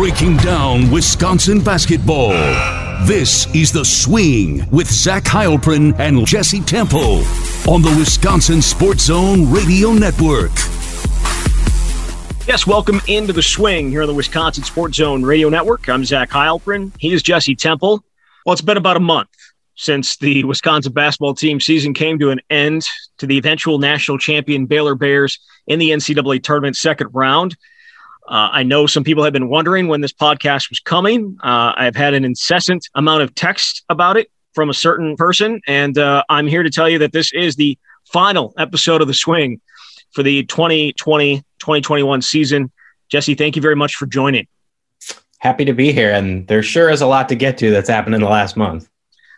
breaking down Wisconsin basketball. This is The Swing with Zach Heilprin and Jesse Temple on the Wisconsin Sports Zone Radio Network. Yes, welcome into The Swing here on the Wisconsin Sports Zone Radio Network. I'm Zach Heilprin. He is Jesse Temple. Well, it's been about a month since the Wisconsin basketball team season came to an end to the eventual national champion Baylor Bears in the NCAA tournament second round. Uh, I know some people have been wondering when this podcast was coming. Uh, I've had an incessant amount of text about it from a certain person, and uh, I'm here to tell you that this is the final episode of The Swing for the 2020 2021 season. Jesse, thank you very much for joining. Happy to be here, and there sure is a lot to get to that's happened in the last month.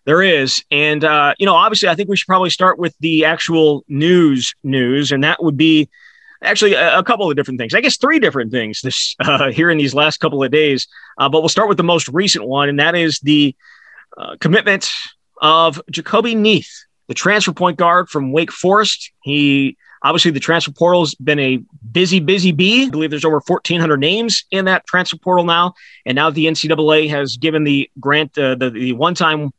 There is, and uh, you know, obviously, I think we should probably start with the actual news news, and that would be actually a, a, couple of different things. I guess three different things this uh, here in these last couple of days. Uh, but we'll start with the most recent one, and that is the uh, commitment of Jahcobi Neath, the transfer point guard from Wake Forest. He obviously the transfer portal has been a busy, busy bee. I believe there's over 1,400 names in that transfer portal now, and now the NCAA has given the grant uh, the the one time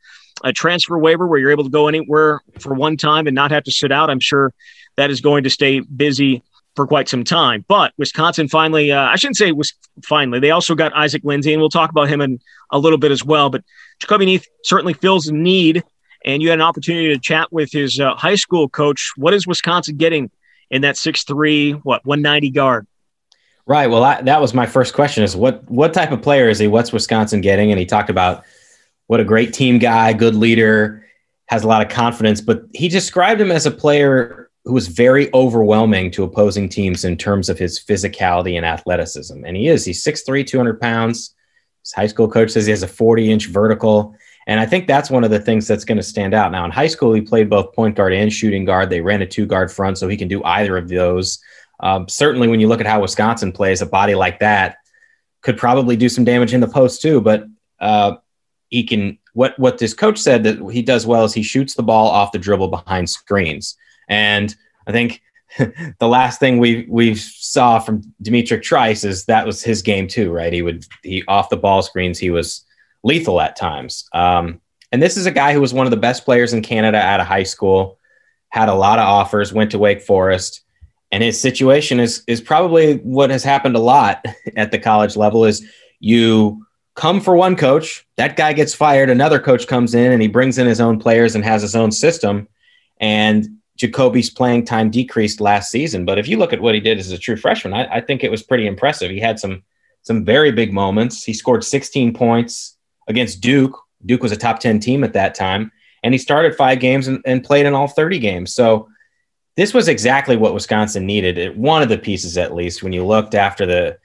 a uh, transfer waiver where you're able to go anywhere for one time and not have to sit out. I'm sure that is going to stay busy for quite some time. But Wisconsin finally, uh, I shouldn't say was finally, they also got Isaac Lindsey, and we'll talk about him in a little bit as well. But Jahcobi Neath certainly feels the need, and you had an opportunity to chat with his uh, high school coach. What is Wisconsin getting in that six three, what, 190 guard? Right. Well, I, that was my first question: is what what type of player is he? What's Wisconsin getting? And he talked about what a great team guy, good leader, has a lot of confidence. But he described him as a player who was very overwhelming to opposing teams in terms of his physicality and athleticism. And he is. He's 6'3, 200 pounds. His high school coach says he has a 40 inch vertical. And I think that's one of the things that's going to stand out. Now, in high school, he played both point guard and shooting guard. They ran a two guard front, so he can do either of those. Um, certainly, when you look at how Wisconsin plays, a body like that could probably do some damage in the post too. But uh, he can. What what this coach said that he does well is he shoots the ball off the dribble behind screens. And I think the last thing we we saw from D'Mitrik Trice is that was his game too, right? He would he off the ball screens, he was lethal at times. Um, and this is a guy who was one of the best players in Canada out of high school, had a lot of offers, went to Wake Forest, and his situation is is probably what has happened a lot at the college level is you come for one coach, that guy gets fired, another coach comes in and he brings in his own players and has his own system and Jahcobi's playing time decreased last season, but if you look at what he did as a true freshman, I, I, think it was pretty impressive. He had some some very big moments. He scored 16 points against Duke. Duke was a top 10 team at that time, and he started five games and, and played in all 30 games. So this was exactly what Wisconsin needed. It, One of the pieces, at least, when you looked after the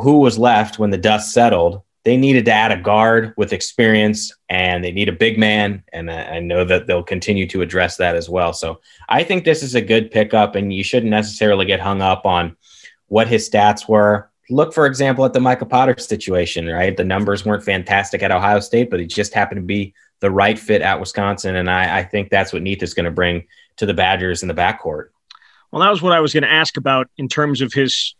who was left when the dust settled they needed to add a guard with experience and they need a big man. And I know that they'll continue to address that as well. So I think this is a good pickup, and you shouldn't necessarily get hung up on what his stats were. Look, for example, at the Micah Potter situation, right? The numbers weren't fantastic at Ohio State, but he just happened to be the right fit at Wisconsin. And I, I think that's what Neath is going to bring to the Badgers in the backcourt. Well, that was what I was going to ask about in terms of his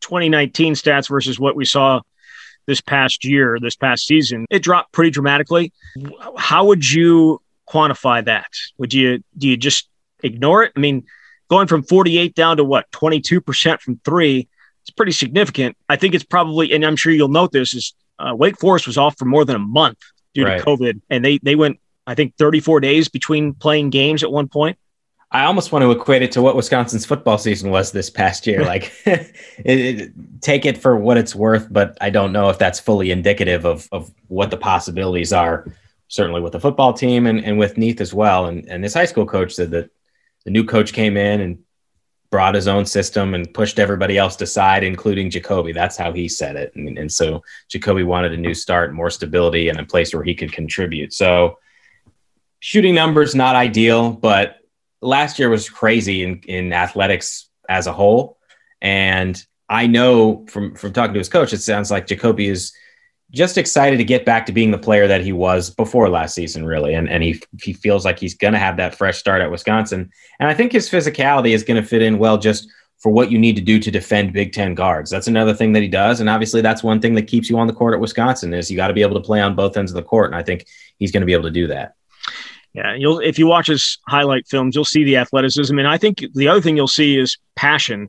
2019 stats versus what we saw this past year, this past season, it dropped pretty dramatically. How would you quantify that? Would you do you just ignore it? I mean, going from 48 down to what 22% from three, it's pretty significant. I think it's probably, and I'm sure you'll note this, is uh, Wake Forest was off for more than a month due right. to COVID, and they they went I think 34 days between playing games at one point. I almost want to equate it to what Wisconsin's football season was this past year. Like, it, it, take it for what it's worth, but I don't know if that's fully indicative of of what the possibilities are. Certainly with the football team and, and with Neath as well. And and his high school coach said that the new coach came in and brought his own system and pushed everybody else to side, including Jahcobi. That's how he said it. And, and so Jahcobi wanted a new start, more stability, and a place where he could contribute. So shooting numbers not ideal, but last year was crazy in, in athletics as a whole. And I know from, from talking to his coach, it sounds like Jahcobi is just excited to get back to being the player that he was before last season, really. And, and he, he feels like he's going to have that fresh start at Wisconsin. And I think his physicality is going to fit in well just for what you need to do to defend Big Ten guards. That's another thing that he does, and obviously that's one thing that keeps you on the court at Wisconsin is you got to be able to play on both ends of the court, and I think he's going to be able to do that. Yeah, you'll if you watch his highlight films, you'll see the athleticism, and I think the other thing you'll see is passion.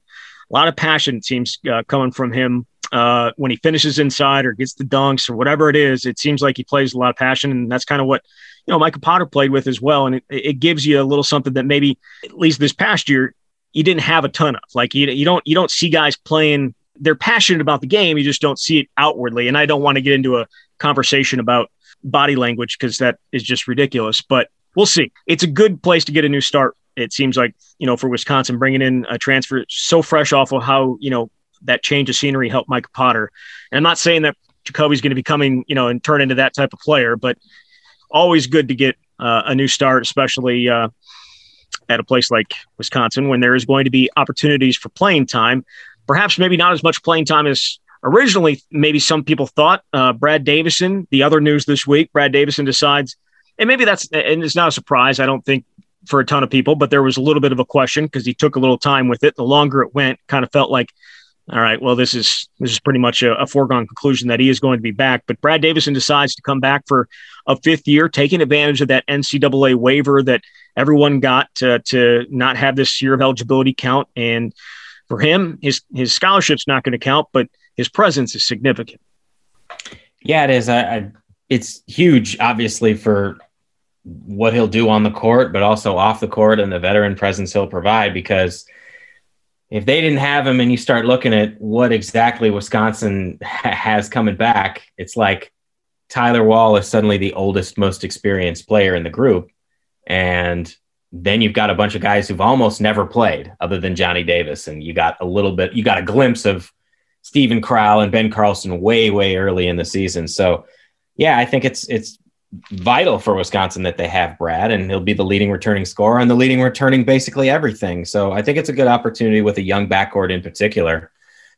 A lot of passion seems uh, coming from him uh, when he finishes inside or gets the dunks or whatever it is. It seems like he plays a lot of passion, and that's kind of what you know Michael Potter played with as well. And it, it gives you a little something that maybe at least this past year you didn't have a ton of. Like you, you don't you don't see guys playing. They're passionate about the game. You just don't see it outwardly. And I don't want to get into a conversation about body language because that is just ridiculous. But we'll see. It's a good place to get a new start. It seems like you know for Wisconsin bringing in a transfer so fresh off of how you know that change of scenery helped Micah Potter. And I'm not saying that Jahcobi's going to be coming you know and turn into that type of player, but always good to get uh, a new start, especially uh, at a place like Wisconsin when there is going to be opportunities for playing time. Perhaps maybe not as much playing time as originally maybe some people thought. Uh, Brad Davison, the other news this week, Brad Davison decides, and maybe that's and it's not a surprise. I don't think for a ton of people, but there was a little bit of a question because he took a little time with it. The longer it went, kind of felt like, all right, well, this is this is pretty much a, a foregone conclusion that he is going to be back. But Brad Davison decides to come back for a fifth year, taking advantage of that NCAA waiver that everyone got to, to not have this year of eligibility count. And for him, his his scholarship's not going to count, but his presence is significant. Yeah, it is. I, I, it's huge, obviously, for what he'll do on the court, but also off the court and the veteran presence he'll provide. Because if they didn't have him, and you start looking at what exactly Wisconsin ha- has coming back, it's like Tyler Wall is suddenly the oldest, most experienced player in the group. And then you've got a bunch of guys who've almost never played other than Johnny Davis. And you got a little bit, you got a glimpse of Steven Crowl and Ben Carlson way, way early in the season. So yeah, I think it's it's vital for Wisconsin that they have Brad and he'll be the leading returning scorer and the leading returning basically everything. So I think it's a good opportunity with a young backcourt in particular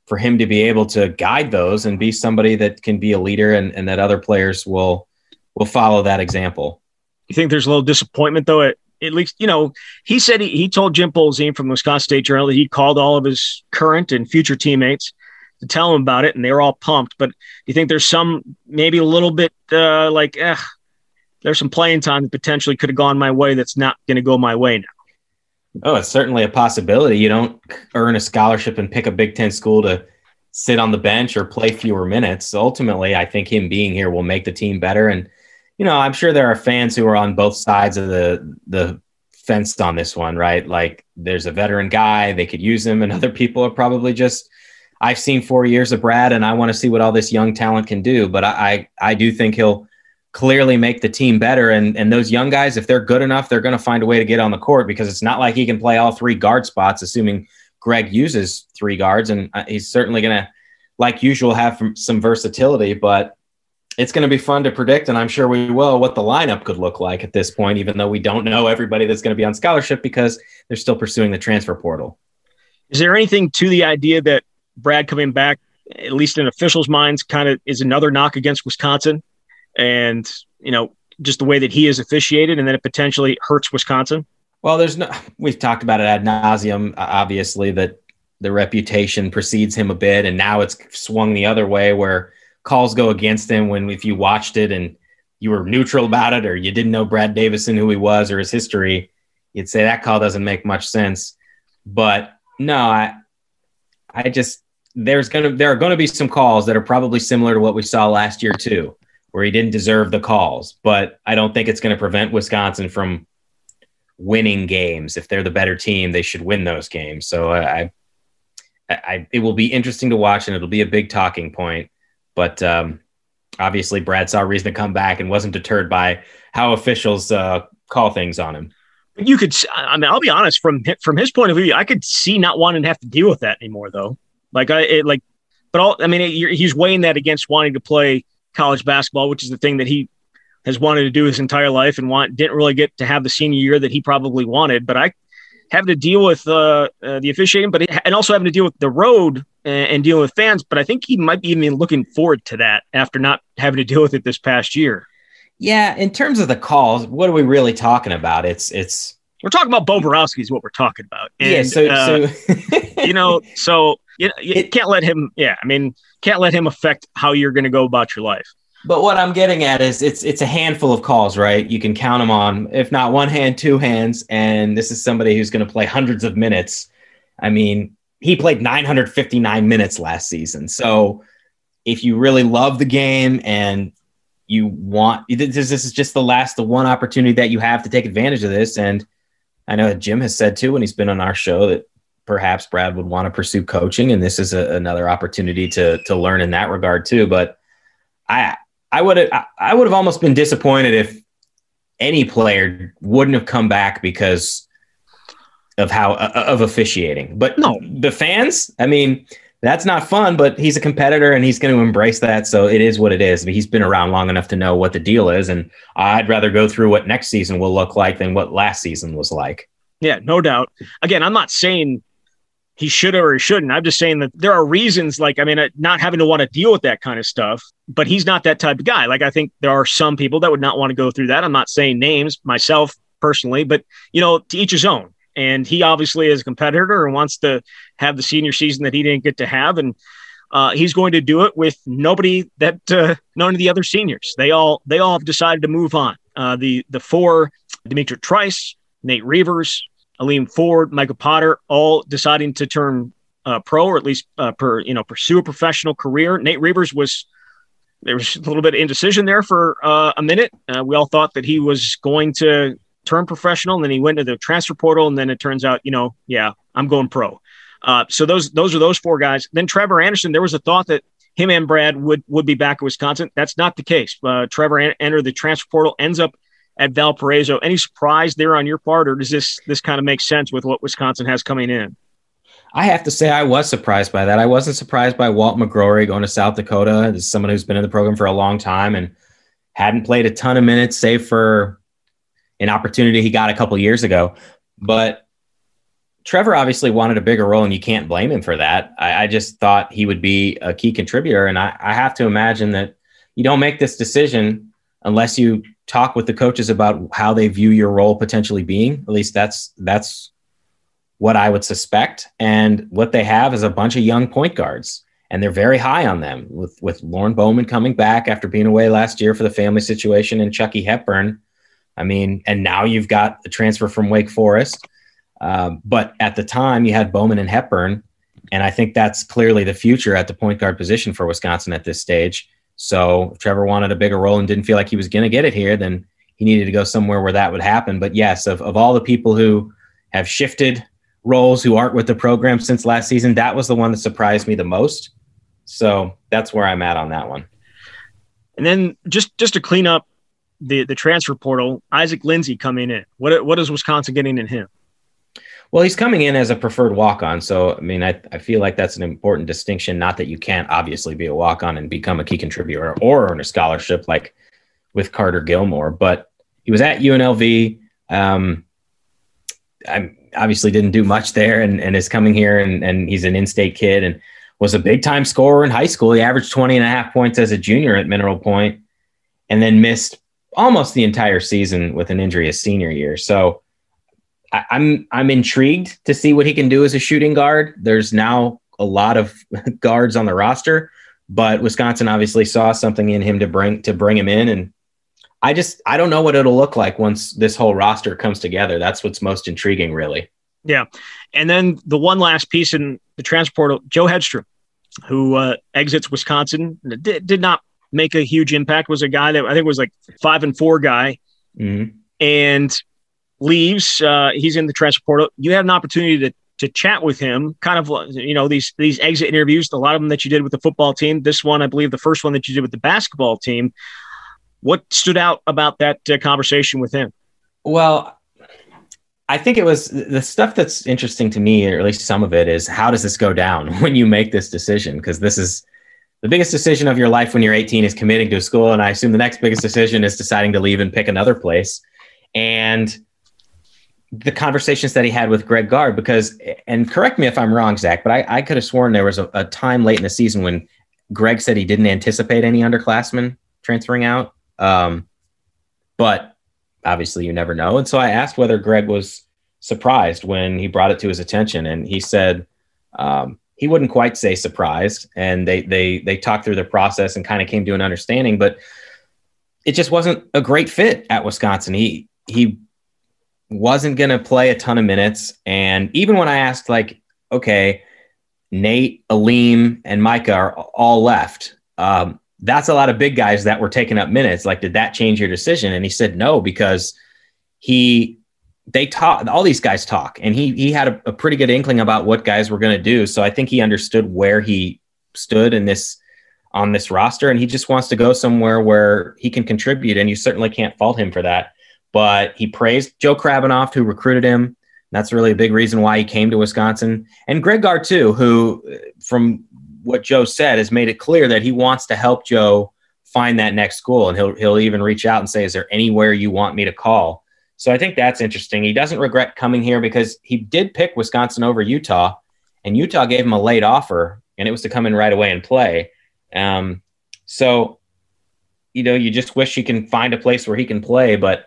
for him to be able to guide those and be somebody that can be a leader and, and that other players will will follow that example. You think there's a little disappointment though at at least you know he said he, he told Jim Polzin from Wisconsin State Journal that he called all of his current and future teammates to tell them about it and they were all pumped. But do you think there's some maybe a little bit uh, like eh, there's some playing time that potentially could have gone my way that's not going to go my way now? Oh, it's certainly a possibility. You don't earn a scholarship and pick a Big Ten school to sit on the bench or play fewer minutes. Ultimately, I think him being here will make the team better. And you know, I'm sure there are fans who are on both sides of the the fence on this one, right? Like, there's a veteran guy; they could use him, and other people are probably just. I've seen four years of Brad, and I want to see what all this young talent can do. But I, I, I do think he'll clearly make the team better. And and those young guys, if they're good enough, they're going to find a way to get on the court because it's not like he can play all three guard spots, assuming Greg uses three guards, and uh, he's certainly going to, like usual, have some versatility. But it's going to be fun to predict, and I'm sure we will, what the lineup could look like at this point, even though we don't know everybody that's going to be on scholarship because they're still pursuing the transfer portal. Is there anything to the idea that Brad coming back, at least in officials' minds, kind of is another knock against Wisconsin? and you know just the way that he is officiated, and then it potentially hurts Wisconsin? Well, there's no. We've talked about it ad nauseum. Obviously, that the reputation precedes him a bit, and now it's swung the other way, where calls go against him when if you watched it and you were neutral about it, or you didn't know Brad Davison who he was or his history, you'd say that call doesn't make much sense. But no, I, I just there's gonna there are to be some calls that are probably similar to what we saw last year too where he didn't deserve the calls. But I don't think it's going to prevent Wisconsin from winning games. If they're the better team, they should win those games. So I, I, I it will be interesting to watch, and it'll be a big talking point. But um, obviously, Brad saw a reason to come back and wasn't deterred by how officials uh, call things on him. You could, I mean, I'll be honest from from his point of view, I could see not wanting to have to deal with that anymore, though. Like I, it, like, but all, I mean, it, he's weighing that against wanting to play college basketball, which is the thing that he has wanted to do his entire life and want didn't really get to have the senior year that he probably wanted. But I having to deal with uh, uh, the officiating, but it, and also having to deal with the road and, and dealing with fans. But I think he might be even looking forward to that after not having to deal with it this past year. Yeah, in terms of the calls, what are we really talking about? It's it's we're talking about Bo Boroski is what we're talking about. And, yeah. So, uh, so you know, so you, you it, can't let him. Yeah, I mean, can't let him affect how you're going to go about your life. But what I'm getting at is it's it's a handful of calls, right? You can count them on, if not one hand, two hands. And this is somebody who's going to play hundreds of minutes. I mean, he played 959 minutes last season. So if you really love the game and you want this, this is just the last the one opportunity that you have to take advantage of this. And I know that Jim has said too when he's been on our show that perhaps Brad would want to pursue coaching, and this is a, another opportunity to to learn in that regard too. But I I would have I would have almost been disappointed if any player wouldn't have come back because of how uh, of officiating. But no, the fans, I mean, that's not fun, but he's a competitor and he's going to embrace that. So it is what it is. He's been around long enough to know what the deal is. And I'd rather go through what next season will look like than what last season was like. Yeah, no doubt. Again, I'm not saying he should or he shouldn't. I'm just saying that there are reasons, like, I mean, uh, not having to want to deal with that kind of stuff, but he's not that type of guy. Like, I think there are some people that would not want to go through that. I'm not saying names myself personally, but, you know, to each his own. And he obviously is a competitor and wants to have the senior season that he didn't get to have. And uh, he's going to do it with nobody that uh, none of the other seniors. They all they all have decided to move on. Uh, the the four, D'Mitrik Trice, Nate Reuvers, Aleem Ford, Michael Potter, all deciding to turn uh, pro or at least uh, per you know pursue a professional career. Nate Reuvers was there was a little bit of indecision there for uh, a minute. We all thought that he was going to turn professional, and then he went to the transfer portal, and then it turns out, you know, yeah, I'm going pro. Uh, so those those are those four guys. Then Trevor Anderson, there was a thought that him and Brad would would be back at Wisconsin. That's not the case. Uh, Trevor entered the transfer portal, ends up at Valparaiso. Any surprise there on your part, or does this this kind of make sense with what Wisconsin has coming in? I have to say I was surprised by that. I wasn't surprised by Walt McGrory going to South Dakota. This is someone who's been in the program for a long time and hadn't played a ton of minutes, save for an opportunity he got a couple years ago. But Trevor obviously wanted a bigger role, and you can't blame him for that. I, I just thought he would be a key contributor, and I, I have to imagine that you don't make this decision unless you talk with the coaches about how they view your role potentially being. At least that's that's what I would suspect. And what they have is a bunch of young point guards, and they're very high on them. With with Lorne Bowman coming back after being away last year for the family situation, and Chucky Hepburn. I mean, and now you've got the transfer from Wake Forest. Uh, but at the time, you had Bowman and Hepburn, and I think that's clearly the future at the point guard position for Wisconsin at this stage. So if Trevor wanted a bigger role and didn't feel like he was going to get it here, then he needed to go somewhere where that would happen. But yes, of, of all the people who have shifted roles who aren't with the program since last season, that was the one that surprised me the most. So that's where I'm at on that one. And then just just to clean up the the transfer portal, Isaac Lindsey coming in. What what is Wisconsin getting in him? Well, he's coming in as a preferred walk on. So, I mean, I, I feel like that's an important distinction. Not that you can't obviously be a walk on and become a key contributor or earn a scholarship like with Carter Gilmore, but he was at UNLV. Um, I obviously didn't do much there and, and is coming here and, and he's an in state kid and was a big time scorer in high school. He averaged 20 and a half points as a junior at Mineral Point and then missed almost the entire season with an injury his senior year. So, I, I'm I'm intrigued to see what he can do as a shooting guard. There's now a lot of guards on the roster, but Wisconsin obviously saw something in him to bring to bring him in and I just I don't know what it'll look like once this whole roster comes together. That's what's most intriguing really. Yeah. And then the one last piece in the transport Joe Hedstrom who uh, exits Wisconsin did, did not make a huge impact was a guy that I think was like 5 and 4 guy. Mm-hmm. And leaves. Uh, he's in the transfer portal. You had an opportunity to to chat with him. Kind of, you know, these these exit interviews. A lot of them that you did with the football team. This one, I believe, the first one that you did with the basketball team. What stood out about that uh, conversation with him? Well, I think it was the stuff that's interesting to me, or at least some of it, is how does this go down when you make this decision? Because this is the biggest decision of your life when you're 18 is committing to a school, and I assume the next biggest decision is deciding to leave and pick another place. And the conversations that he had with Greg Gard because, and correct me if I'm wrong, Zach, but I, I could have sworn there was a, a, time late in the season when Greg said he didn't anticipate any underclassmen transferring out. Um, but obviously, you never know. And so I asked whether Greg was surprised when he brought it to his attention, and he said um, he wouldn't quite say surprised, and they they they talked through the process and kind of came to an understanding, but it just wasn't a great fit at Wisconsin. He he wasn't going to play a ton of minutes, and even when I asked, like, okay, Nate, Aleem, and Micah are all left. Um, that's a lot of big guys that were taking up minutes. Like, did that change your decision? And he said no because he they talk all these guys talk and he he had a, a pretty good inkling about what guys were going to do. So i think he understood where he stood in this on this roster and he just wants to go somewhere where he can contribute and you certainly can't fault him for that. But he praised joe krabbenhoft who recruited him. That's really a big reason why he came to wisconsin. And greg too who from what joe said has made it clear that he wants to help joe find that next school and he'll, he'll even reach out and say is there anywhere you want me to call so I think that's interesting. He doesn't regret coming here because he did pick Wisconsin over Utah, and Utah gave him a late offer, and it was to come in right away and play. Um, so, you know, you just wish he can find a place where he can play. But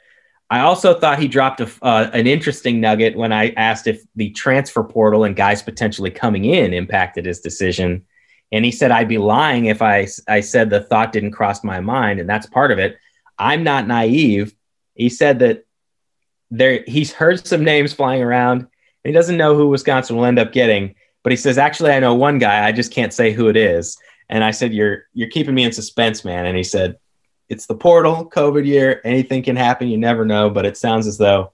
I also thought he dropped a, uh, an interesting nugget when I asked if the transfer portal and guys potentially coming in impacted his decision. And he said, I'd be lying if I, I said the thought didn't cross my mind. And that's part of it. I'm not naive. He said that there he's heard some names flying around and he doesn't know who Wisconsin will end up getting. But he says, actually, I know one guy. I just can't say who it is. And I said, you're you're keeping me in suspense, man. And he said, it's the portal, COVID year. Anything can happen. You never know. But it sounds as though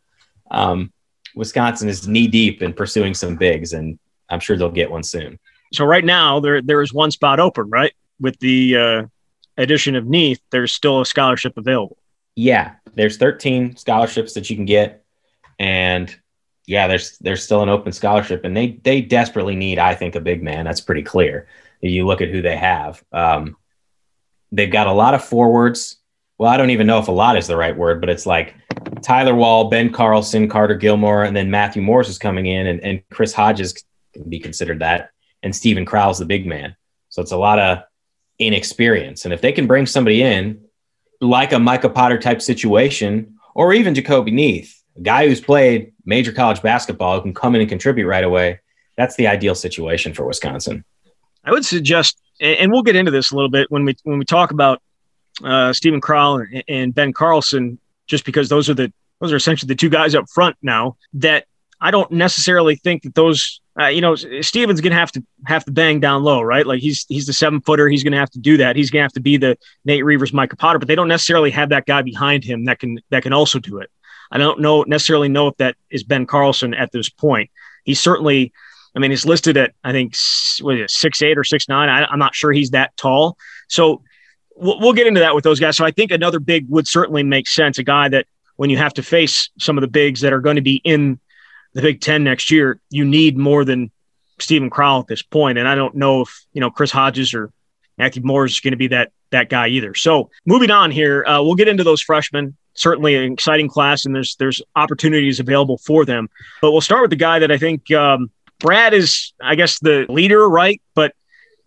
um, Wisconsin is knee deep in pursuing some bigs, and I'm sure they'll get one soon. So right now there there is one spot open, right? With the uh, addition of Neath, there's still a scholarship available. Yeah, there's 13 scholarships that you can get, and yeah, there's there's still an open scholarship, and they they desperately need, I think, a big man. That's pretty clear. You look at who they have. Um, they've got a lot of forwards. Well, I don't even know if a lot is the right word, but it's like Tyler Wall, Ben Carlson, Carter Gilmore, and then Matthew Mors is coming in, and, and Chris Hodges can be considered that, and Steven Crowl's the big man. So it's a lot of inexperience. And if they can bring somebody in like a Micah Potter type situation, or even Jahcobi Neath, a guy who's played major college basketball who can come in and contribute right away. That's the ideal situation for Wisconsin. I would suggest, and we'll get into this a little bit when we when we talk about uh, Steven Crowl and Ben Carlson, just because those are the those are essentially the two guys up front now. That I don't necessarily think that those uh, you know, Steven's gonna have to have to bang down low, right? Like he's he's the seven footer. He's gonna have to do that. He's gonna have to be the Nate Reuvers, Micah Potter, but they don't necessarily have that guy behind him that can that can also do it. I don't know necessarily know if that is Ben Carlson at this point. He's certainly, I mean, he's listed at I think what is it, six eight or six nine. I, am not sure he's that tall. So we'll, we'll get into that with those guys. So I think another big would certainly make sense. A guy that when you have to face some of the bigs that are going to be in the Big Ten next year, you need more than Steven Crowl at this point. And I don't know if, you know, Chris Hodges or Matthew Moore is going to be that that guy either. So moving on here, uh, we'll get into those freshmen. Certainly an exciting class, and there's there's opportunities available for them. But we'll start with the guy that I think um, Brad is, I guess, the leader, right? But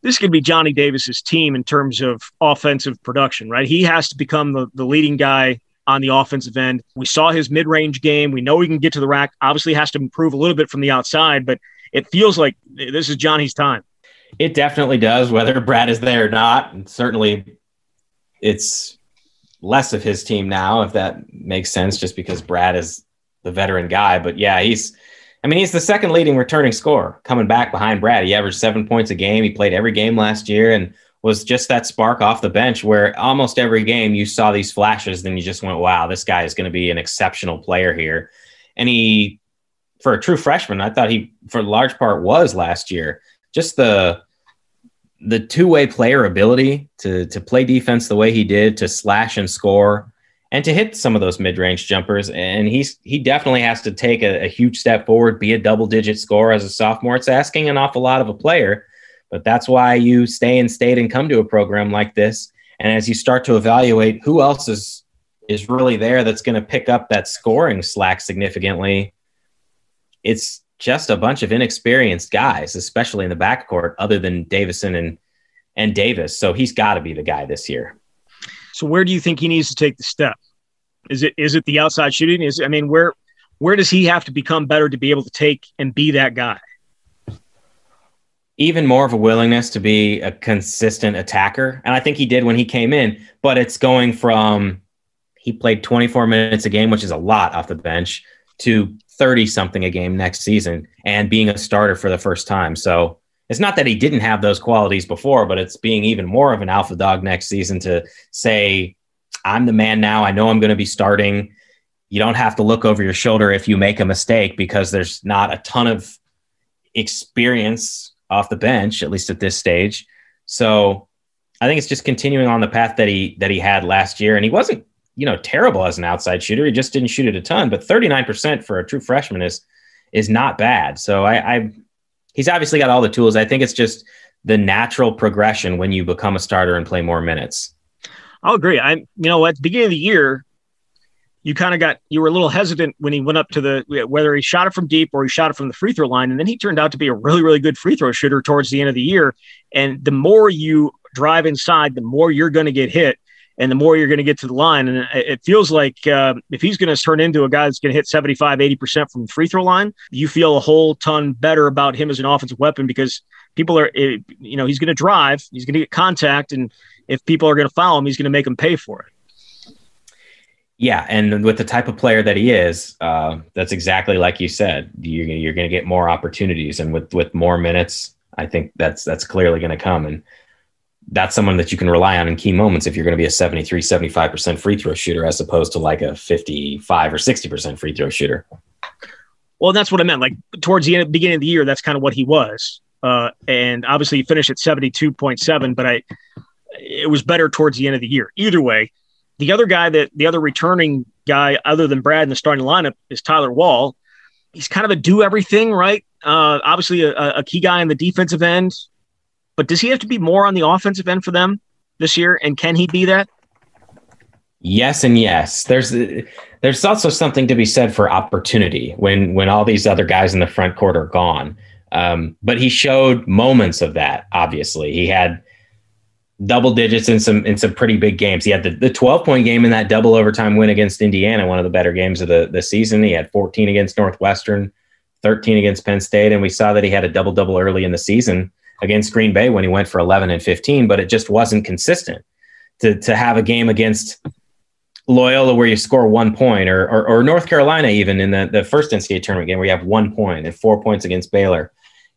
this could be Johnny Davis's team in terms of offensive production, right? He has to become the, the leading guy on the offensive end. We saw his mid range game. We know he can get to the rack. Obviously, has to improve a little bit from the outside, but it feels like this is Johnny's time. It definitely does, whether Brad is there or not. And certainly, it's less of his team now, if that makes sense, just because Brad is the veteran guy. But yeah, he's. I mean, he's the second leading returning scorer coming back behind Brad. He averaged seven points a game. He played every game last year, and was just that spark off the bench where almost every game you saw these flashes, then you just went, wow, this guy is going to be an exceptional player here. And he, for a true freshman, I thought he, for large part, was last year. Just the, the two-way player ability to to play defense the way he did, to slash and score, and to hit some of those mid-range jumpers. And he's he definitely has to take a, a huge step forward, be a double-digit scorer as a sophomore. It's asking an awful lot of a player. But that's why you stay in state and come to a program like this. And as you start to evaluate who else is is really there that's going to pick up that scoring slack significantly, it's just a bunch of inexperienced guys, especially in the backcourt, other than Davison and and Davis. So he's got to be the guy this year. So where do you think he needs to take the step? Is it is it the outside shooting? Is I mean where where does he have to become better to be able to take and be that guy? Even more of a willingness to be a consistent attacker. And I think he did when he came in, but it's going from he played 24 minutes a game, which is a lot off the bench, to 30 something a game next season and being a starter for the first time. So it's not that he didn't have those qualities before, but it's being even more of an alpha dog next season to say, I'm the man now. I know I'm going to be starting. You don't have to look over your shoulder if you make a mistake because there's not a ton of experience off the bench, at least at this stage. So I think it's just continuing on the path that he that he had last year. And he wasn't, you know, terrible as an outside shooter. He just didn't shoot it a ton, but 39% for a true freshman is is not bad. So I, I he's obviously got all the tools. I think it's just the natural progression when you become a starter and play more minutes. I'll agree. I'm, you know, at the beginning of the year, you kind of got you were a little hesitant when he went up to the whether he shot it from deep or he shot it from the free throw line, and then he turned out to be a really really good free throw shooter towards the end of the year. And the more you drive inside, the more you're going to get hit and the more you're going to get to the line. And it feels like uh, if he's going to turn into a guy that's going to hit 75, 80% from the free throw line, you feel a whole ton better about him as an offensive weapon because people are, eh, you know, he's going to drive, he's going to get contact. And if people are going to foul him, he's going to make them pay for it. Yeah, and with the type of player that he is, uh, that's exactly like you said. You're, you're going to get more opportunities, and with with more minutes, I think that's that's clearly going to come. And that's someone that you can rely on in key moments if you're going to be a 73, 75% free throw shooter as opposed to like a 55 or 60% free throw shooter. Well, that's what I meant. Like towards the end, beginning of the year, that's kind of what he was. Uh, and obviously he finished at 72.7, but I, it was better towards the end of the year. Either way, the other guy that the other returning guy other than Brad in the starting lineup is Tyler Wall. He's kind of a do everything, right? Uh, obviously a, a key guy in the defensive end. But does he have to be more on the offensive end for them this year? And can he be that? Yes and yes. There's there's also something to be said for opportunity when when all these other guys in the front court are gone. Um, but he showed moments of that. Obviously, he had double digits in some in some pretty big games. He had the, the 12 point game in that double overtime win against Indiana, one of the better games of the, the season. He had 14 against Northwestern, 13 against Penn State, and we saw that he had a double double early in the season against Green Bay when he went for 11 and 15, but it just wasn't consistent. To, to have a game against Loyola where you score one point, or, or, or North Carolina, even in the, the first NCAA tournament game where you have one point and four points against Baylor.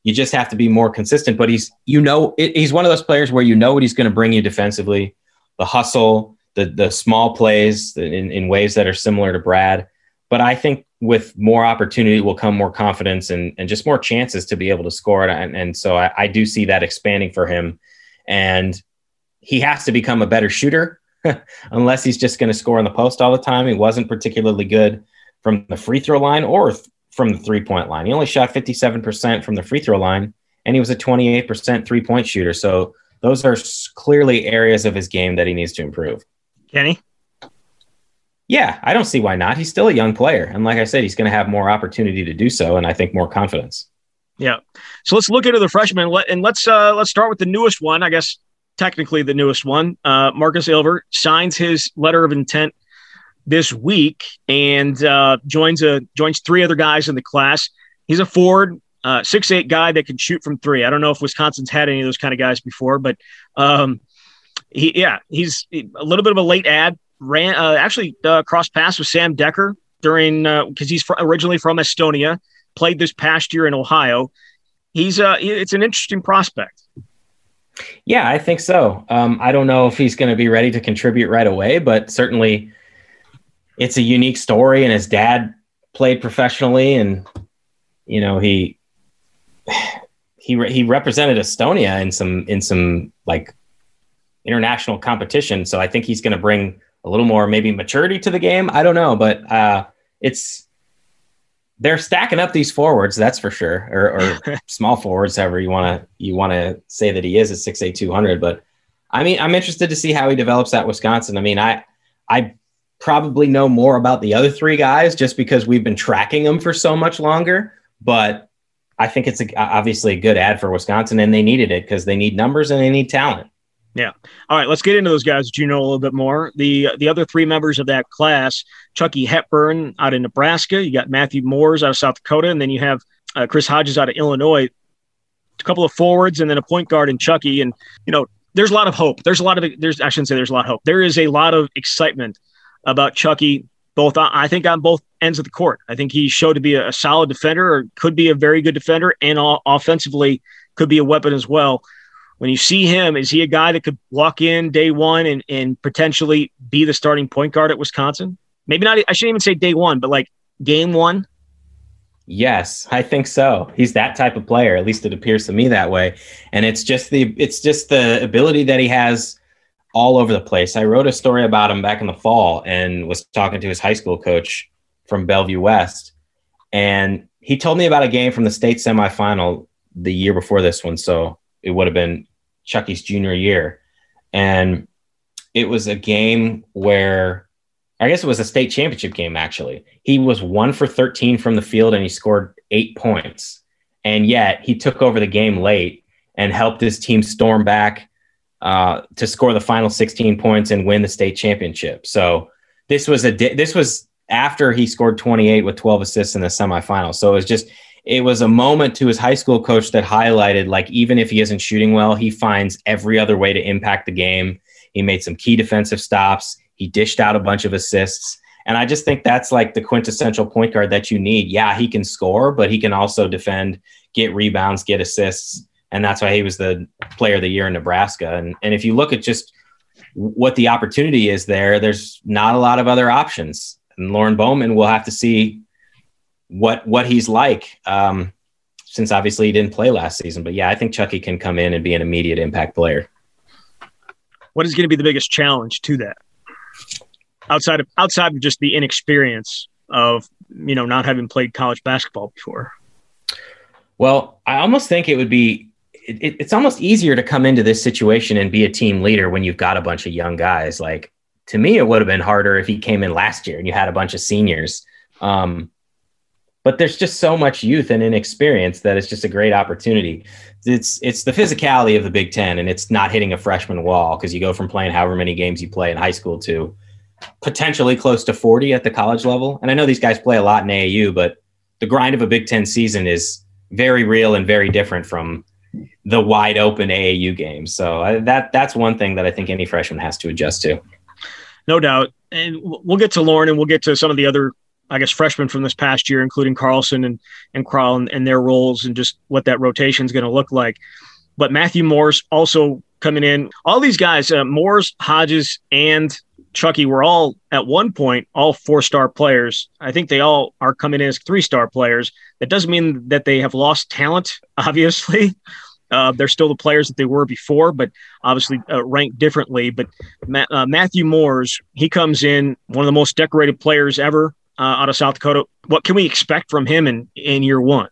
You just have to be more consistent. But he's, you know, it, he's one of those players where you know what he's going to bring you defensively the hustle, the, the small plays in, in ways that are similar to Brad. But I think with more opportunity will come more confidence and, and just more chances to be able to score it. And, and so I, I do see that expanding for him. And he has to become a better shooter unless he's just going to score in the post all the time. He wasn't particularly good from the free throw line or th- from the three point line. He only shot 57% from the free throw line, and he was a 28% three point shooter. So those are clearly areas of his game that he needs to improve. Kenny? Yeah, I don't see why not. He's still a young player, and like I said, he's going to have more opportunity to do so, and I think more confidence. Yeah. So let's look into the freshmen, and let's uh, let's start with the newest one. I guess technically the newest one. Uh, Markus Ilver signs his letter of intent this week and uh, joins a joins three other guys in the class. He's a forward, uh, six eight guy that can shoot from three. I don't know if Wisconsin's had any of those kind of guys before, but um, he yeah he's a little bit of a late ad ran uh, actually uh, crossed paths with Sam Dekker during because uh, he's fr- originally from Estonia, played this past year in Ohio. He's uh, it's an interesting prospect. Yeah, I think so. Um, I don't know if he's going to be ready to contribute right away, but certainly it's a unique story. And his dad played professionally, and you know he he he represented Estonia in some in some like international competition. So I think he's going to bring a little more maybe maturity to the game. I don't know, but uh, it's they're stacking up these forwards, that's for sure, or, or small forwards, however you want to you want to say that he is at six eight two hundred. But I mean, I'm interested to see how he develops at Wisconsin. I mean, I I probably know more about the other three guys just because we've been tracking them for so much longer. But I think it's a, obviously a good ad for Wisconsin, and they needed it because they need numbers and they need talent. Yeah. All right. Let's get into those guys that you know a little bit more. The the other three members of that class: Chucky Hepburn out of Nebraska. You got Matthew Mors out of South Dakota, and then you have uh, Chris Hodges out of Illinois. A couple of forwards, and then a point guard in Chucky. And you know, there's a lot of hope. There's a lot of there's I shouldn't say there's a lot of hope. There is a lot of excitement about Chucky. Both I think on both ends of the court. I think he showed to be a, solid defender, or could be a very good defender, and offensively could be a weapon as well when you see him, is he a guy that could walk in day one and, and potentially be the starting point guard at Wisconsin? Maybe not, I shouldn't even say day one, but like game one. Yes, I think so. He's that type of player. At least it appears to me that way. And it's just the it's just the ability that he has all over the place. I wrote a story about him back in the fall and was talking to his high school coach from Bellevue West. And he told me about a game from the state semifinal the year before this one. So it would have been Chucky's junior year. And it was a game where I guess it was a state championship game, actually. He was one for 13 from the field and he scored eight points. And yet he took over the game late and helped his team storm back uh, to score the final 16 points and win the state championship. So this was a this was after he scored 28 with 12 assists in the semifinal. So it was just it was a moment to his high school coach that highlighted like even if he isn't shooting well, he finds every other way to impact the game. He made some key defensive stops. He dished out a bunch of assists. And I just think that's like the quintessential point guard that you need. Yeah, he can score, but he can also defend, get rebounds, get assists. And that's why he was the player of the year in Nebraska. And, and if you look at just what the opportunity is there, there's not a lot of other options. And Lorne Bowman we'll have to see what what he's like. Um, since obviously he didn't play last season, but yeah, I think Chucky can come in and be an immediate impact player. What is going to be the biggest challenge to that? Outside of outside of just the inexperience of you know not having played college basketball before. Well, I almost think it would be it, it's almost easier to come into this situation and be a team leader when you've got a bunch of young guys. Like to me, it would have been harder if he came in last year and you had a bunch of seniors. Um, but there's just so much youth and inexperience that it's just a great opportunity. It's it's the physicality of the Big Ten, and it's not hitting a freshman wall because you go from playing however many games you play in high school to potentially close to 40 at the college level. And I know these guys play a lot in AAU, but the grind of a Big Ten season is very real and very different from the wide open AAU games. So uh, that that's one thing that I think any freshman has to adjust to. No doubt. And we'll get to Lorne and we'll get to some of the other I guess freshmen from this past year, including Carlson and and Crowl and, and their roles and just what that rotation is going to look like. But Matthew Mors also coming in. All these guys, uh, Mors, Hodges, and Chucky were all at one point all four star players. I think they all are coming in as three star players. That doesn't mean that they have lost talent. Obviously, uh, they're still the players that they were before, but obviously uh, ranked differently. But Ma- uh, Matthew Mors, he comes in one of the most decorated players ever uh, out of South Dakota. What can we expect from him in, in year one?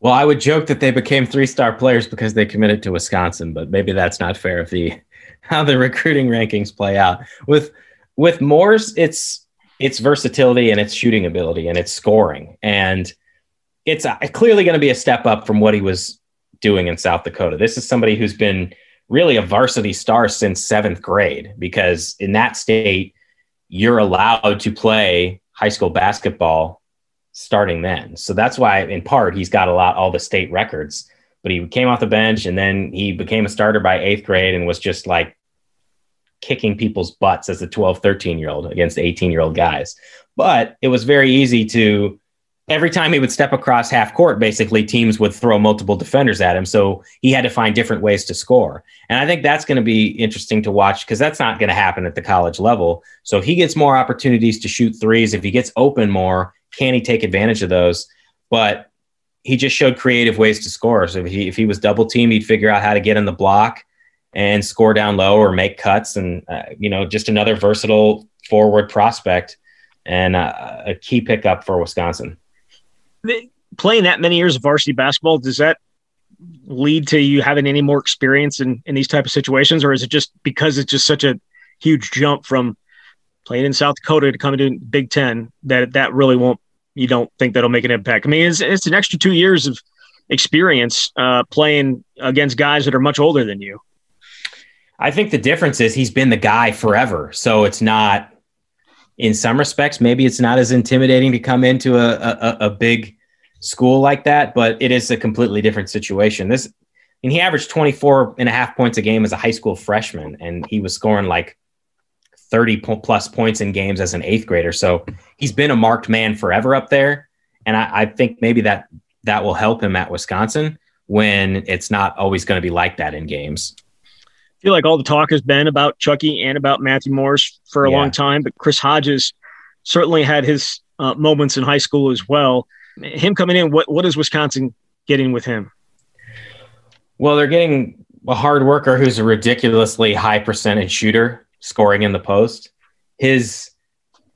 Well, I would joke that they became three star players because they committed to Wisconsin, but maybe that's not fair if the how the recruiting rankings play out. With with Mors, it's it's versatility and its shooting ability and its scoring. And it's uh, clearly going to be a step up from what he was doing in South Dakota. This is somebody who's been really a varsity star since seventh grade because in that state, you're allowed to play high school basketball starting then. So that's why, in part, he's got a lot, all the state records. But he came off the bench and then he became a starter by eighth grade and was just like kicking people's butts as a 12, 13 year old against 18 year old guys. But it was very easy to every time he would step across half court, basically teams would throw multiple defenders at him. So he had to find different ways to score. And I think that's going to be interesting to watch because that's not going to happen at the college level. So if he gets more opportunities to shoot threes, if he gets open more, can he take advantage of those? But he just showed creative ways to score. So if he, if he was double teamed, he'd figure out how to get in the block and score down low or make cuts. And, uh, you know, just another versatile forward prospect and uh, a key pickup for Wisconsin playing that many years of varsity basketball, does that lead to you having any more experience in, in these type of situations? Or is it just because it's just such a huge jump from playing in South Dakota to coming to Big Ten that that really won't, you don't think that'll make an impact? I mean, it's, it's an extra two years of experience uh, playing against guys that are much older than you. I think the difference is he's been the guy forever. So it's not, in some respects, maybe it's not as intimidating to come into a, a, a big school like that, but it is a completely different situation. This, and he averaged 24 and a half points a game as a high school freshman, and he was scoring like 30 plus points in games as an eighth grader. So he's been a marked man forever up there. And I, I think maybe that that will help him at Wisconsin when it's not always going to be like that in games. Feel like all the talk has been about Chucky and about Matthew Mors for a yeah. long time, but Chris Hodges certainly had his uh, moments in high school as well. Him coming in, what what is Wisconsin getting with him? Well, they're getting a hard worker who's a ridiculously high percentage shooter scoring in the post. His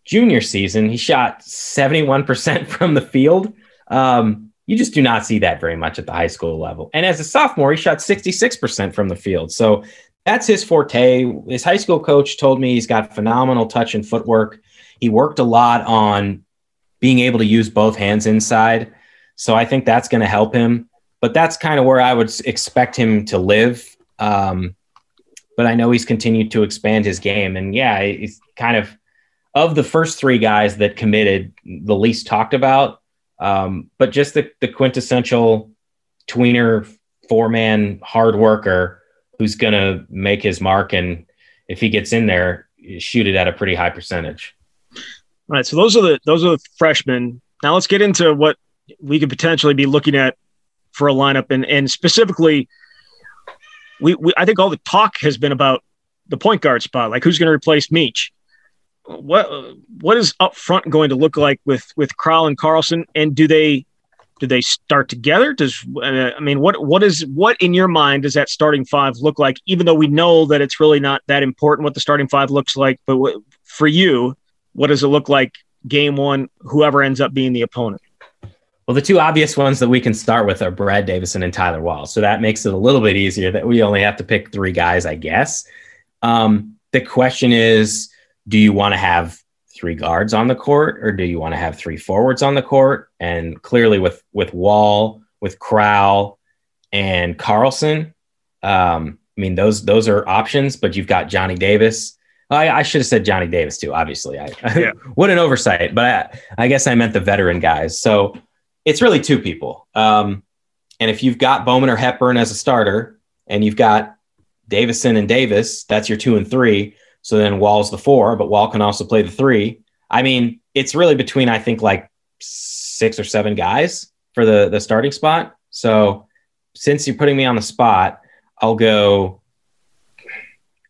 junior season, he shot 71% from the field. Um, you just do not see that very much at the high school level. And as a sophomore, he shot 66% from the field. So that's his forte. His high school coach told me he's got phenomenal touch and footwork. He worked a lot on being able to use both hands inside. So I think that's going to help him. But that's kind of where I would expect him to live. Um, but I know he's continued to expand his game. And yeah, he's kind of of the first three guys that committed, the least talked about. Um, but just the, the quintessential tweener, four man hard worker who's going to make his mark. And if he gets in there, shoot it at a pretty high percentage. All right. So those are the, those are the freshmen. Now let's get into what we could potentially be looking at for a lineup and, and specifically we, we I think all the talk has been about the point guard spot, like who's going to replace Meach. What what is up front going to look like with with Crowl and Carlson, and do they do they start together? Does uh, I mean what what is what in your mind does that starting five look like? Even though we know that it's really not that important what the starting five looks like, but what, for you, what does it look like game one? Whoever ends up being the opponent. Well, the two obvious ones that we can start with are Brad Davison and Tyler Wahl. So that makes it a little bit easier that we only have to pick three guys, I guess. Um, the question is do you want to have three guards on the court or do you want to have three forwards on the court? And clearly, with, with Wahl, with Crowl, and Carlson, um, I mean, those those are options, but you've got Johnny Davis. I, I should have said Johnny Davis too. Obviously, I, yeah. what an oversight. But I, I guess I meant the veteran guys. So it's really two people. Um, and if you've got Bowman or Hepburn as a starter, and you've got Davison and Davis, that's your two and three. So then Wahl's the four, but Wahl can also play the three. I mean, it's really between I think like six or seven guys for the the starting spot. So since you're putting me on the spot, I'll go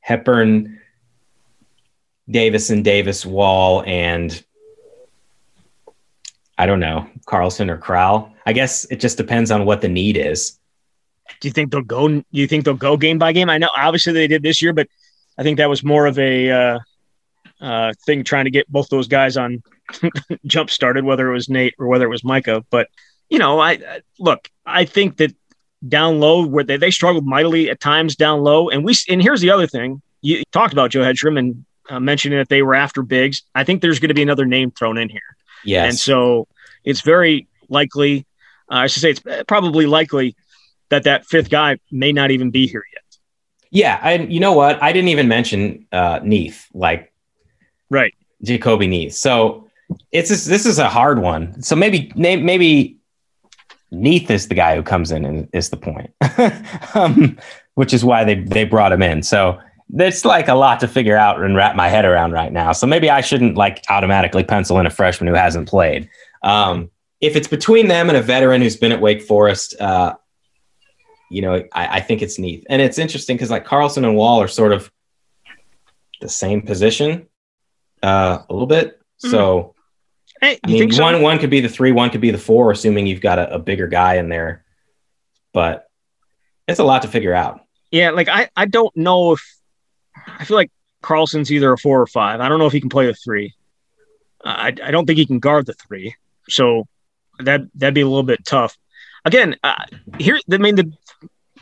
Hepburn, Davis and Davis, Wall, and I don't know, Carlson or Crowl. I guess it just depends on what the need is. Do you think they'll go? Do you think they'll go game by game? I know obviously they did this year, but I think that was more of a uh, uh, thing trying to get both those guys on jump started, whether it was Nate or whether it was Micah. But you know, I, I look. I think that down low where they, they struggled mightily at times down low, and we and here's the other thing you talked about Joe Hedstrom and uh, mentioning that they were after bigs. I think there's going to be another name thrown in here. Yes. And so it's very likely, uh, I should say it's probably likely that that fifth guy may not even be here yet. Yeah. And you know what? I didn't even mention uh, Neath, like right. Jahcobi Neath. So it's just, this is a hard one. So maybe, maybe Neath is the guy who comes in and is the point, um, which is why they, they brought him in. So it's like a lot to figure out and wrap my head around right now. So maybe I shouldn't like automatically pencil in a freshman who hasn't played. Um, if it's between them and a veteran who's been at Wake Forest, uh, you know, I, I, think it's neat. And it's interesting because like Carlson and Wahl are sort of the same position uh, a little bit. Mm-hmm. So, hey, I mean, so? one one could be the three, one could be the four, assuming you've got a, a bigger guy in there. But it's a lot to figure out. Yeah, like I, I don't know if I feel like Carlson's either a four or five. I don't know if he can play the three. Uh, I, I don't think he can guard the three. So that that'd be a little bit tough. Again, uh, here I mean the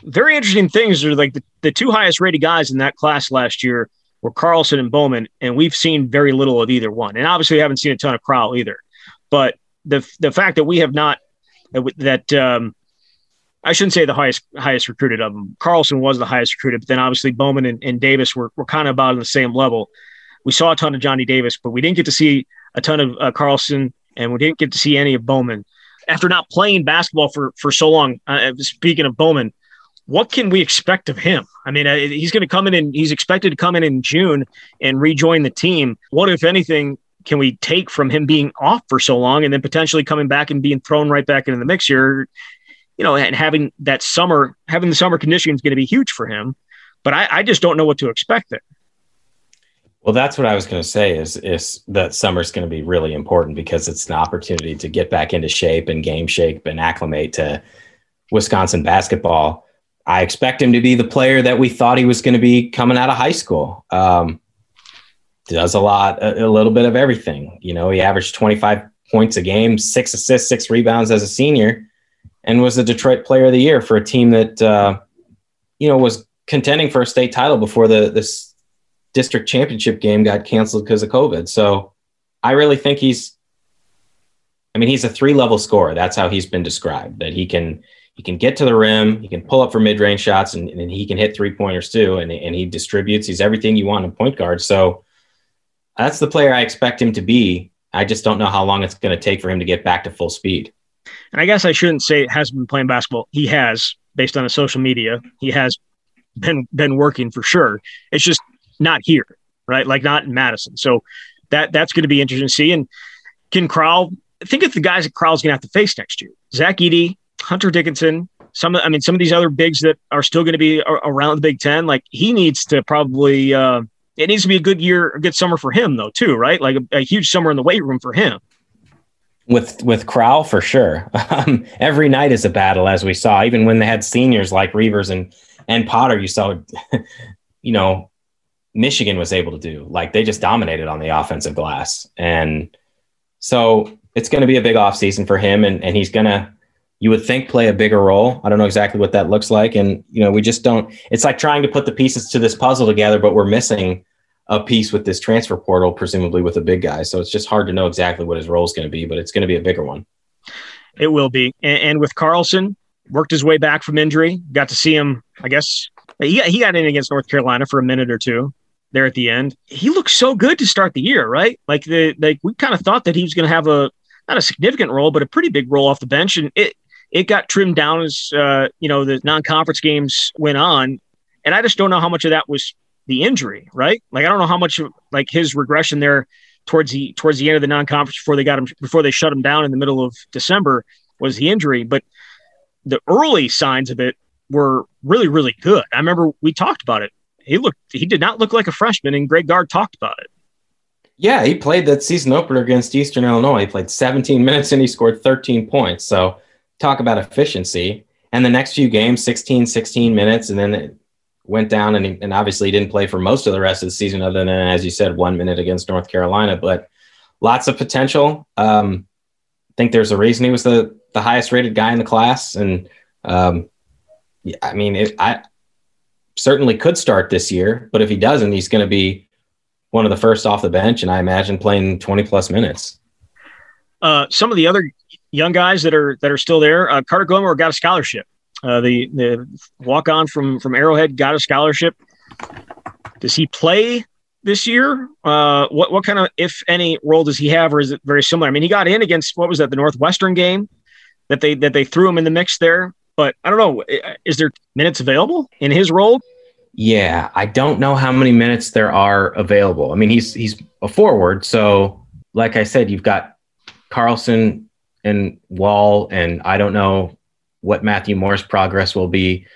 very interesting things are like the, the two highest rated guys in that class last year were Carlson and Bowman, and we've seen very little of either one. And obviously, we haven't seen a ton of Crowl either. But the the fact that we have not that um, I shouldn't say the highest highest recruited of them. Carlson was the highest recruited, but then obviously Bowman and, and Davis were, were kind of about on the same level. We saw a ton of Johnny Davis, but we didn't get to see a ton of uh, Carlson, and we didn't get to see any of Bowman. After not playing basketball for for so long, uh, speaking of Bowman, what can we expect of him? I mean, uh, he's going to come in and he's expected to come in in June and rejoin the team. What, if anything, can we take from him being off for so long and then potentially coming back and being thrown right back into the mix here? You know, and having that summer, having the summer conditioning is going to be huge for him. But I, I just don't know what to expect there. Well, that's what I was going to say is is that summer's going to be really important because it's an opportunity to get back into shape and game shape and acclimate to Wisconsin basketball. I expect him to be the player that we thought he was going to be coming out of high school. Um, does a lot, a, a, little bit of everything. You know, he averaged 25 points a game, six assists, six rebounds as a senior, and was the Detroit Player of the Year for a team that, uh, you know, was contending for a state title before the this district championship game got canceled because of COVID. So I really think he's. I mean, he's a three level scorer. That's how he's been described. That he can he can get to the rim, he can pull up for mid range shots, and, and he can hit three pointers too. And, and he distributes. He's everything you want in a point guard. So that's the player I expect him to be. I just don't know how long it's going to take for him to get back to full speed. And I guess I shouldn't say has been playing basketball. He has, based on his social media, he has been been working for sure. It's just not here, right? Like not in Madison. So that that's going to be interesting to see. And can Crowl think of the guys that Crowl's going to have to face next year? Zach Edey, Hunter Dickinson, some I mean some of these other bigs that are still going to be around the Big Ten, like he needs to probably uh, it needs to be a good year, a good summer for him though too, right? Like a, a huge summer in the weight room for him. With with Crowl for sure. Um, every night is a battle, as we saw. Even when they had seniors like Reuvers and and Potter, you saw, you know, Michigan was able to do. Like they just dominated on the offensive glass, and so it's going to be a big offseason for him, and and he's going to you would think play a bigger role. I don't know exactly what that looks like. And, you know, we just don't, it's like trying to put the pieces to this puzzle together, but we're missing a piece with this transfer portal, presumably with a big guy. So it's just hard to know exactly what his role is going to be, but it's going to be a bigger one. It will be. And, and, with Carlson, worked his way back from injury, got to see him, I guess, he, he got in against North Carolina for a minute or two there at the end. He looked so good to start the year, right? Like the like we kind of thought that he was going to have a not a significant role, but a pretty big role off the bench, and it it got trimmed down as uh, you know the non-conference games went on, and I just don't know how much of that was the injury, right? Like I don't know how much of like his regression there towards the towards the end of the non-conference before they got him before they shut him down in the middle of December was the injury, but the early signs of it were really really good. I remember we talked about it. He looked he did not look like a freshman, and Greg Gard talked about it. Yeah, he played that season opener against Eastern Illinois. He played 17 minutes and he scored 13 points. So talk about efficiency. And the next few games, 16, 16 minutes, and then it went down and, he, and obviously didn't play for most of the rest of the season, other than, as you said, one minute against North Carolina. But lots of potential. Um, I think there's a reason he was the, the highest rated guy in the class. And um, I mean, it, I certainly could start this year, but if he doesn't, he's going to be one of the first off the bench, and I imagine playing 20 plus minutes. Uh, some of the other young guys that are that are still there. Uh, Carter Gilmore got a scholarship. Uh, the the walk on from from Arrowhead got a scholarship. Does he play this year? Uh, what what kind of if any role does he have, or is it very similar? I mean, he got in against what was that the Northwestern game that they that they threw him in the mix there. But I don't know. Is there minutes available in his role? Yeah, I don't know how many minutes there are available. I mean, he's he's a forward, so like I said, you've got Carlson and Wahl, and I don't know what Matthew Mors' progress will be,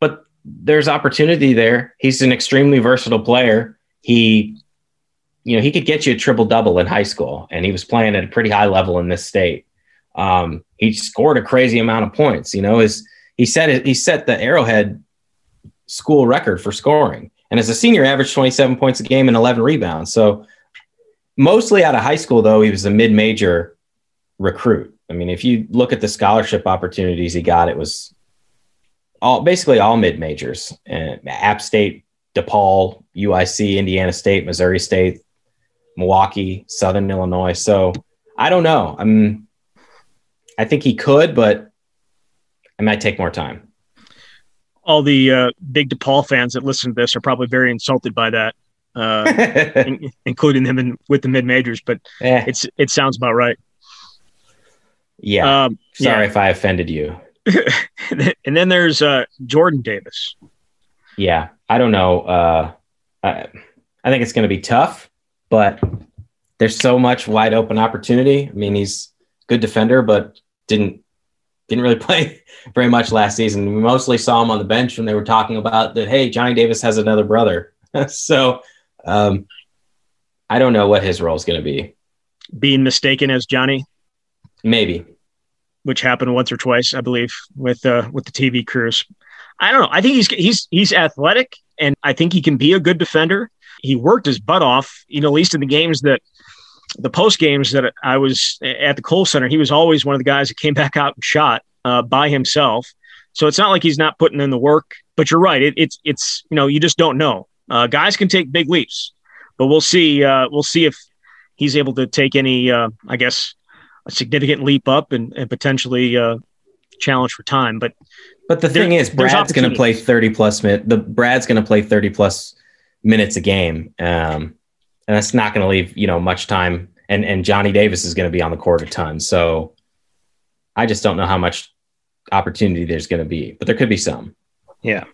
but there's opportunity there. He's an extremely versatile player. He, you know, he could get you a triple double in high school, and he was playing at a pretty high level in this state. Um, he scored a crazy amount of points. You know, his he set he set the Arrowhead school record for scoring, and as a senior, averaged 27 points a game and 11 rebounds. So, mostly out of high school, though, he was a mid-major recruit. I mean, if you look at the scholarship opportunities he got, it was all basically all mid majors: App State, DePaul, UIC, Indiana State, Missouri State, Milwaukee, Southern Illinois. So I don't know. I'm. I think he could, but it might take more time. All the uh, big DePaul fans that listen to this are probably very insulted by that, uh, in, including them in, with the mid majors. But eh. it's it sounds about right. Yeah. Um, Sorry yeah. if I offended you. and then there's uh, Jordan Davis. Yeah, I don't know. Uh, I, I think it's going to be tough, but there's so much wide open opportunity. I mean, he's good defender, but didn't didn't really play very much last season. We mostly saw him on the bench when they were talking about that. Hey, Johnny Davis has another brother, so um, I don't know what his role is going to be. Being mistaken as Johnny, maybe, which happened once or twice, I believe, with uh, with the TV crews. I don't know. I think he's he's he's athletic, and I think he can be a good defender. He worked his butt off, you know, at least in the games that the post games that I was at the Kohl Center, he was always one of the guys that came back out and shot uh, by himself. So it's not like he's not putting in the work. But you're right. It, it's it's you know you just don't know. Uh, guys can take big leaps, but we'll see. Uh, we'll see if he's able to take any. Uh, I guess a significant leap up and, and potentially uh, challenge for time. But but the there, thing is, Brad's going to play 30 plus minutes. The Brad's going to play 30 plus minutes a game. Um, and that's not going to leave you know much time. And and Johnny Davis is going to be on the court a ton. So I just don't know how much opportunity there's going to be, but there could be some. Yeah,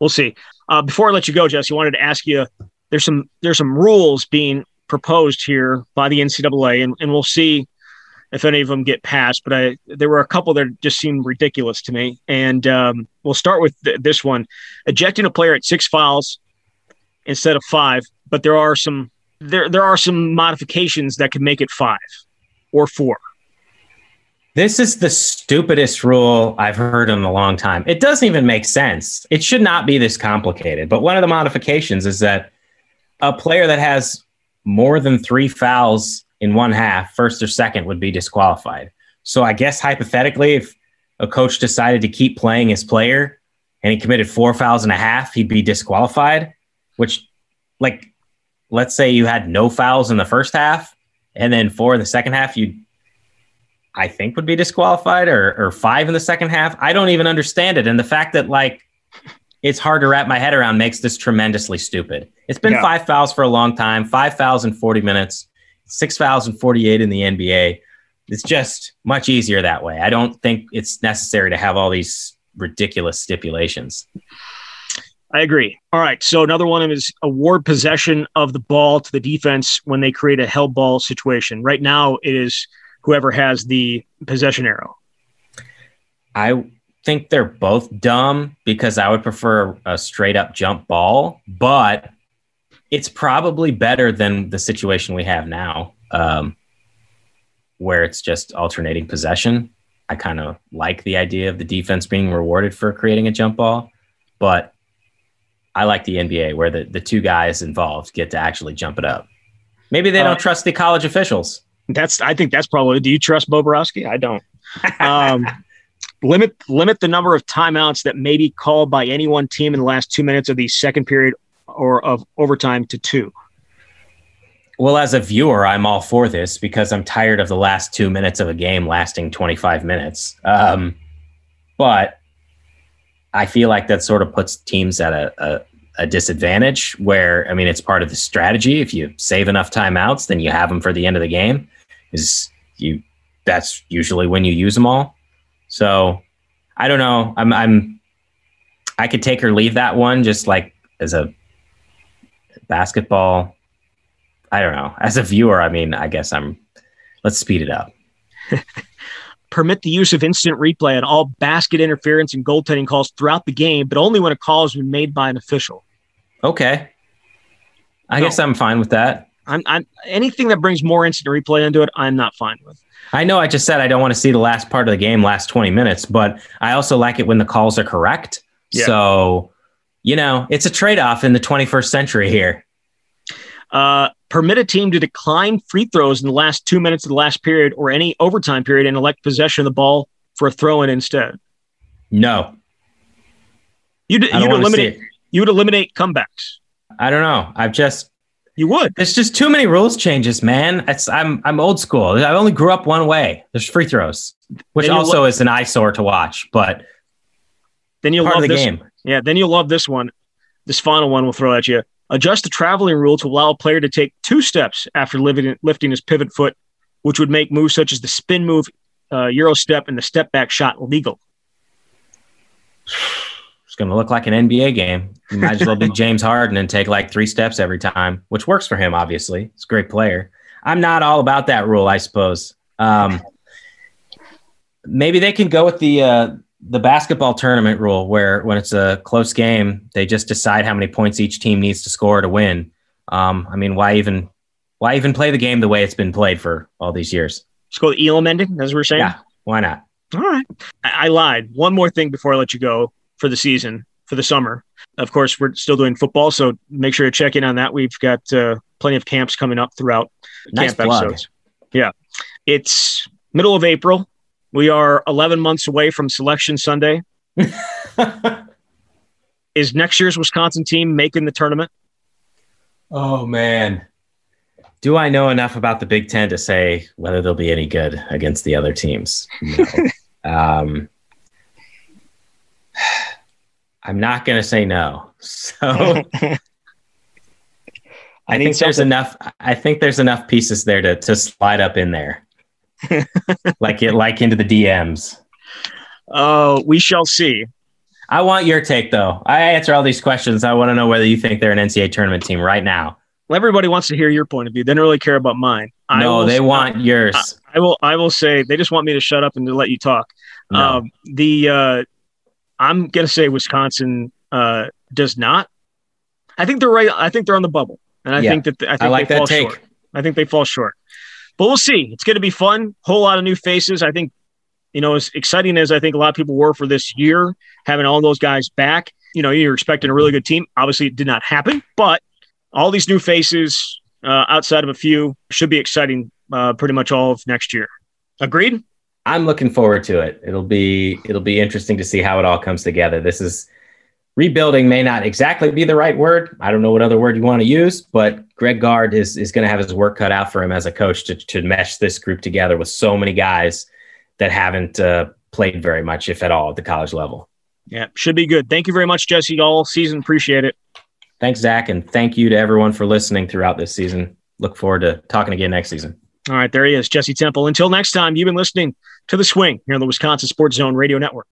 we'll see. Uh, before I let you go, Jesse, I wanted to ask you. There's some there's some rules being proposed here by the NCAA, and, and we'll see if any of them get passed. But I, there were a couple that just seemed ridiculous to me. And um, we'll start with th- this one: ejecting a player at six fouls instead of five. But there are some there there are some modifications that could make it five or four. This is the stupidest rule I've heard in a long time. It doesn't even make sense. It should not be this complicated. But one of the modifications is that a player that has more than three fouls in one half, first or second, would be disqualified. So I guess hypothetically, if a coach decided to keep playing his player and he committed four fouls and a half, he'd be disqualified, which like let's say you had no fouls in the first half and then four in the second half, you I think would be disqualified or or five in the second half. I don't even understand it. And the fact that like it's hard to wrap my head around makes this tremendously stupid. It's been yeah. five fouls for a long time, five fouls in 40 minutes, six fouls in 48 in the NBA. It's just much easier that way. I don't think it's necessary to have all these ridiculous stipulations. I agree. All right. So another one of is award possession of the ball to the defense when they create a held ball situation. Right now, it is whoever has the possession arrow. I think they're both dumb because I would prefer a straight up jump ball, but it's probably better than the situation we have now, um, where it's just alternating possession. I kind of like the idea of the defense being rewarded for creating a jump ball, but I like the NBA where the, the two guys involved get to actually jump it up. Maybe they don't uh, trust the college officials. That's I think that's probably. Do you trust Bo Boroski? I don't. Um, limit limit the number of timeouts that may be called by any one team in the last two minutes of the second period or of overtime to two. Well, as a viewer, I'm all for this because I'm tired of the last two minutes of a game lasting 25 minutes. Um, but I feel like that sort of puts teams at a, a, a disadvantage where I mean it's part of the strategy. If you save enough timeouts, then you have them for the end of the game. Is you that's usually when you use them all. So I don't know. I'm I'm I could take or leave that one just like as a basketball. I don't know. As a viewer, I mean, I guess I'm let's speed it up. permit the use of instant replay on all basket interference and goaltending calls throughout the game, but only when a call has been made by an official. Okay. I no. guess I'm fine with that. I'm, I'm anything that brings more instant replay into it, I'm not fine with. I know I just said I don't want to see the last part of the game last 20 minutes, but I also like it when the calls are correct. Yeah. So, you know, it's a trade off in the 21st century here. Uh, permit a team to decline free throws in the last two minutes of the last period or any overtime period and elect possession of the ball for a throw in instead. No. You'd, you'd eliminate you would eliminate comebacks. I don't know. I've just you would. There's just too many rules changes, man. It's I'm I'm old school. I only grew up one way. There's free throws, which also is an eyesore to watch. But Then you'll Part love of the this. game. Yeah, then you'll love this one. This final one we'll throw at you. Adjust the traveling rule to allow a player to take two steps after lifting, lifting his pivot foot, which would make moves such as the spin move, uh, Euro step, and the step back shot legal. It's going to look like an NBA game. You might as well be James Harden and take like three steps every time, which works for him, obviously. He's a great player. I'm not all about that rule, I suppose. Um, maybe they can go with the uh, the basketball tournament rule, where when it's a close game, they just decide how many points each team needs to score to win. Um, I mean, why even why even play the game the way it's been played for all these years? Let's go with Elam ending, as we're saying. Yeah, why not? All right. I, I lied. One more thing before I let you go for the season, for the summer. Of course, we're still doing football, so make sure to check in on that. We've got uh, plenty of camps coming up throughout Nice camp plug. episodes. Yeah. It's middle of April. We are 11 months away from Selection Sunday. Is next year's Wisconsin team making the tournament? Oh man. Do I know enough about the Big Ten to say whether they'll be any good against the other teams? No. um, I'm not going to say no. So I, need think there's enough. I think there's enough pieces there to to slide up in there, like it like into the DMs. Oh, we shall see. I want your take though. I answer all these questions. I want to know whether you think they're an NCAA tournament team right now. Well, everybody wants to hear your point of view. They don't really care about mine. I no, they want yours. I will. I will say they just want me to shut up and to let you talk. No. Um, the uh, I'm gonna say Wisconsin uh, does not. I think they're right. I think they're on the bubble, and I Yeah. think that I think I like they fall that take. short. I think they fall short, but we'll see. It's going to be fun. Whole lot of new faces. I think, you know, as exciting as I think a lot of people were for this year, having all those guys back. You know, you're expecting a really good team. Obviously, it did not happen, but all these new faces, uh, outside of a few, should be exciting. Uh, pretty much all of next year. Agreed. I'm looking forward to it. It'll be it'll be interesting to see how it all comes together. This is rebuilding may not exactly be the right word. I don't know what other word you want to use, but Greg Gard is is going to have his work cut out for him as a coach to to mesh this group together with so many guys that haven't uh, played very much, if at all, at the college level. Yeah, should be good. Thank you very much, Jesse. All season, appreciate it. Thanks, Zach, and thank you to everyone for listening throughout this season. Look forward to talking again next season. All right, there he is, Jesse Temple. Until next time, you've been listening to The Swing here on the Wisconsin Sports Zone Radio Network.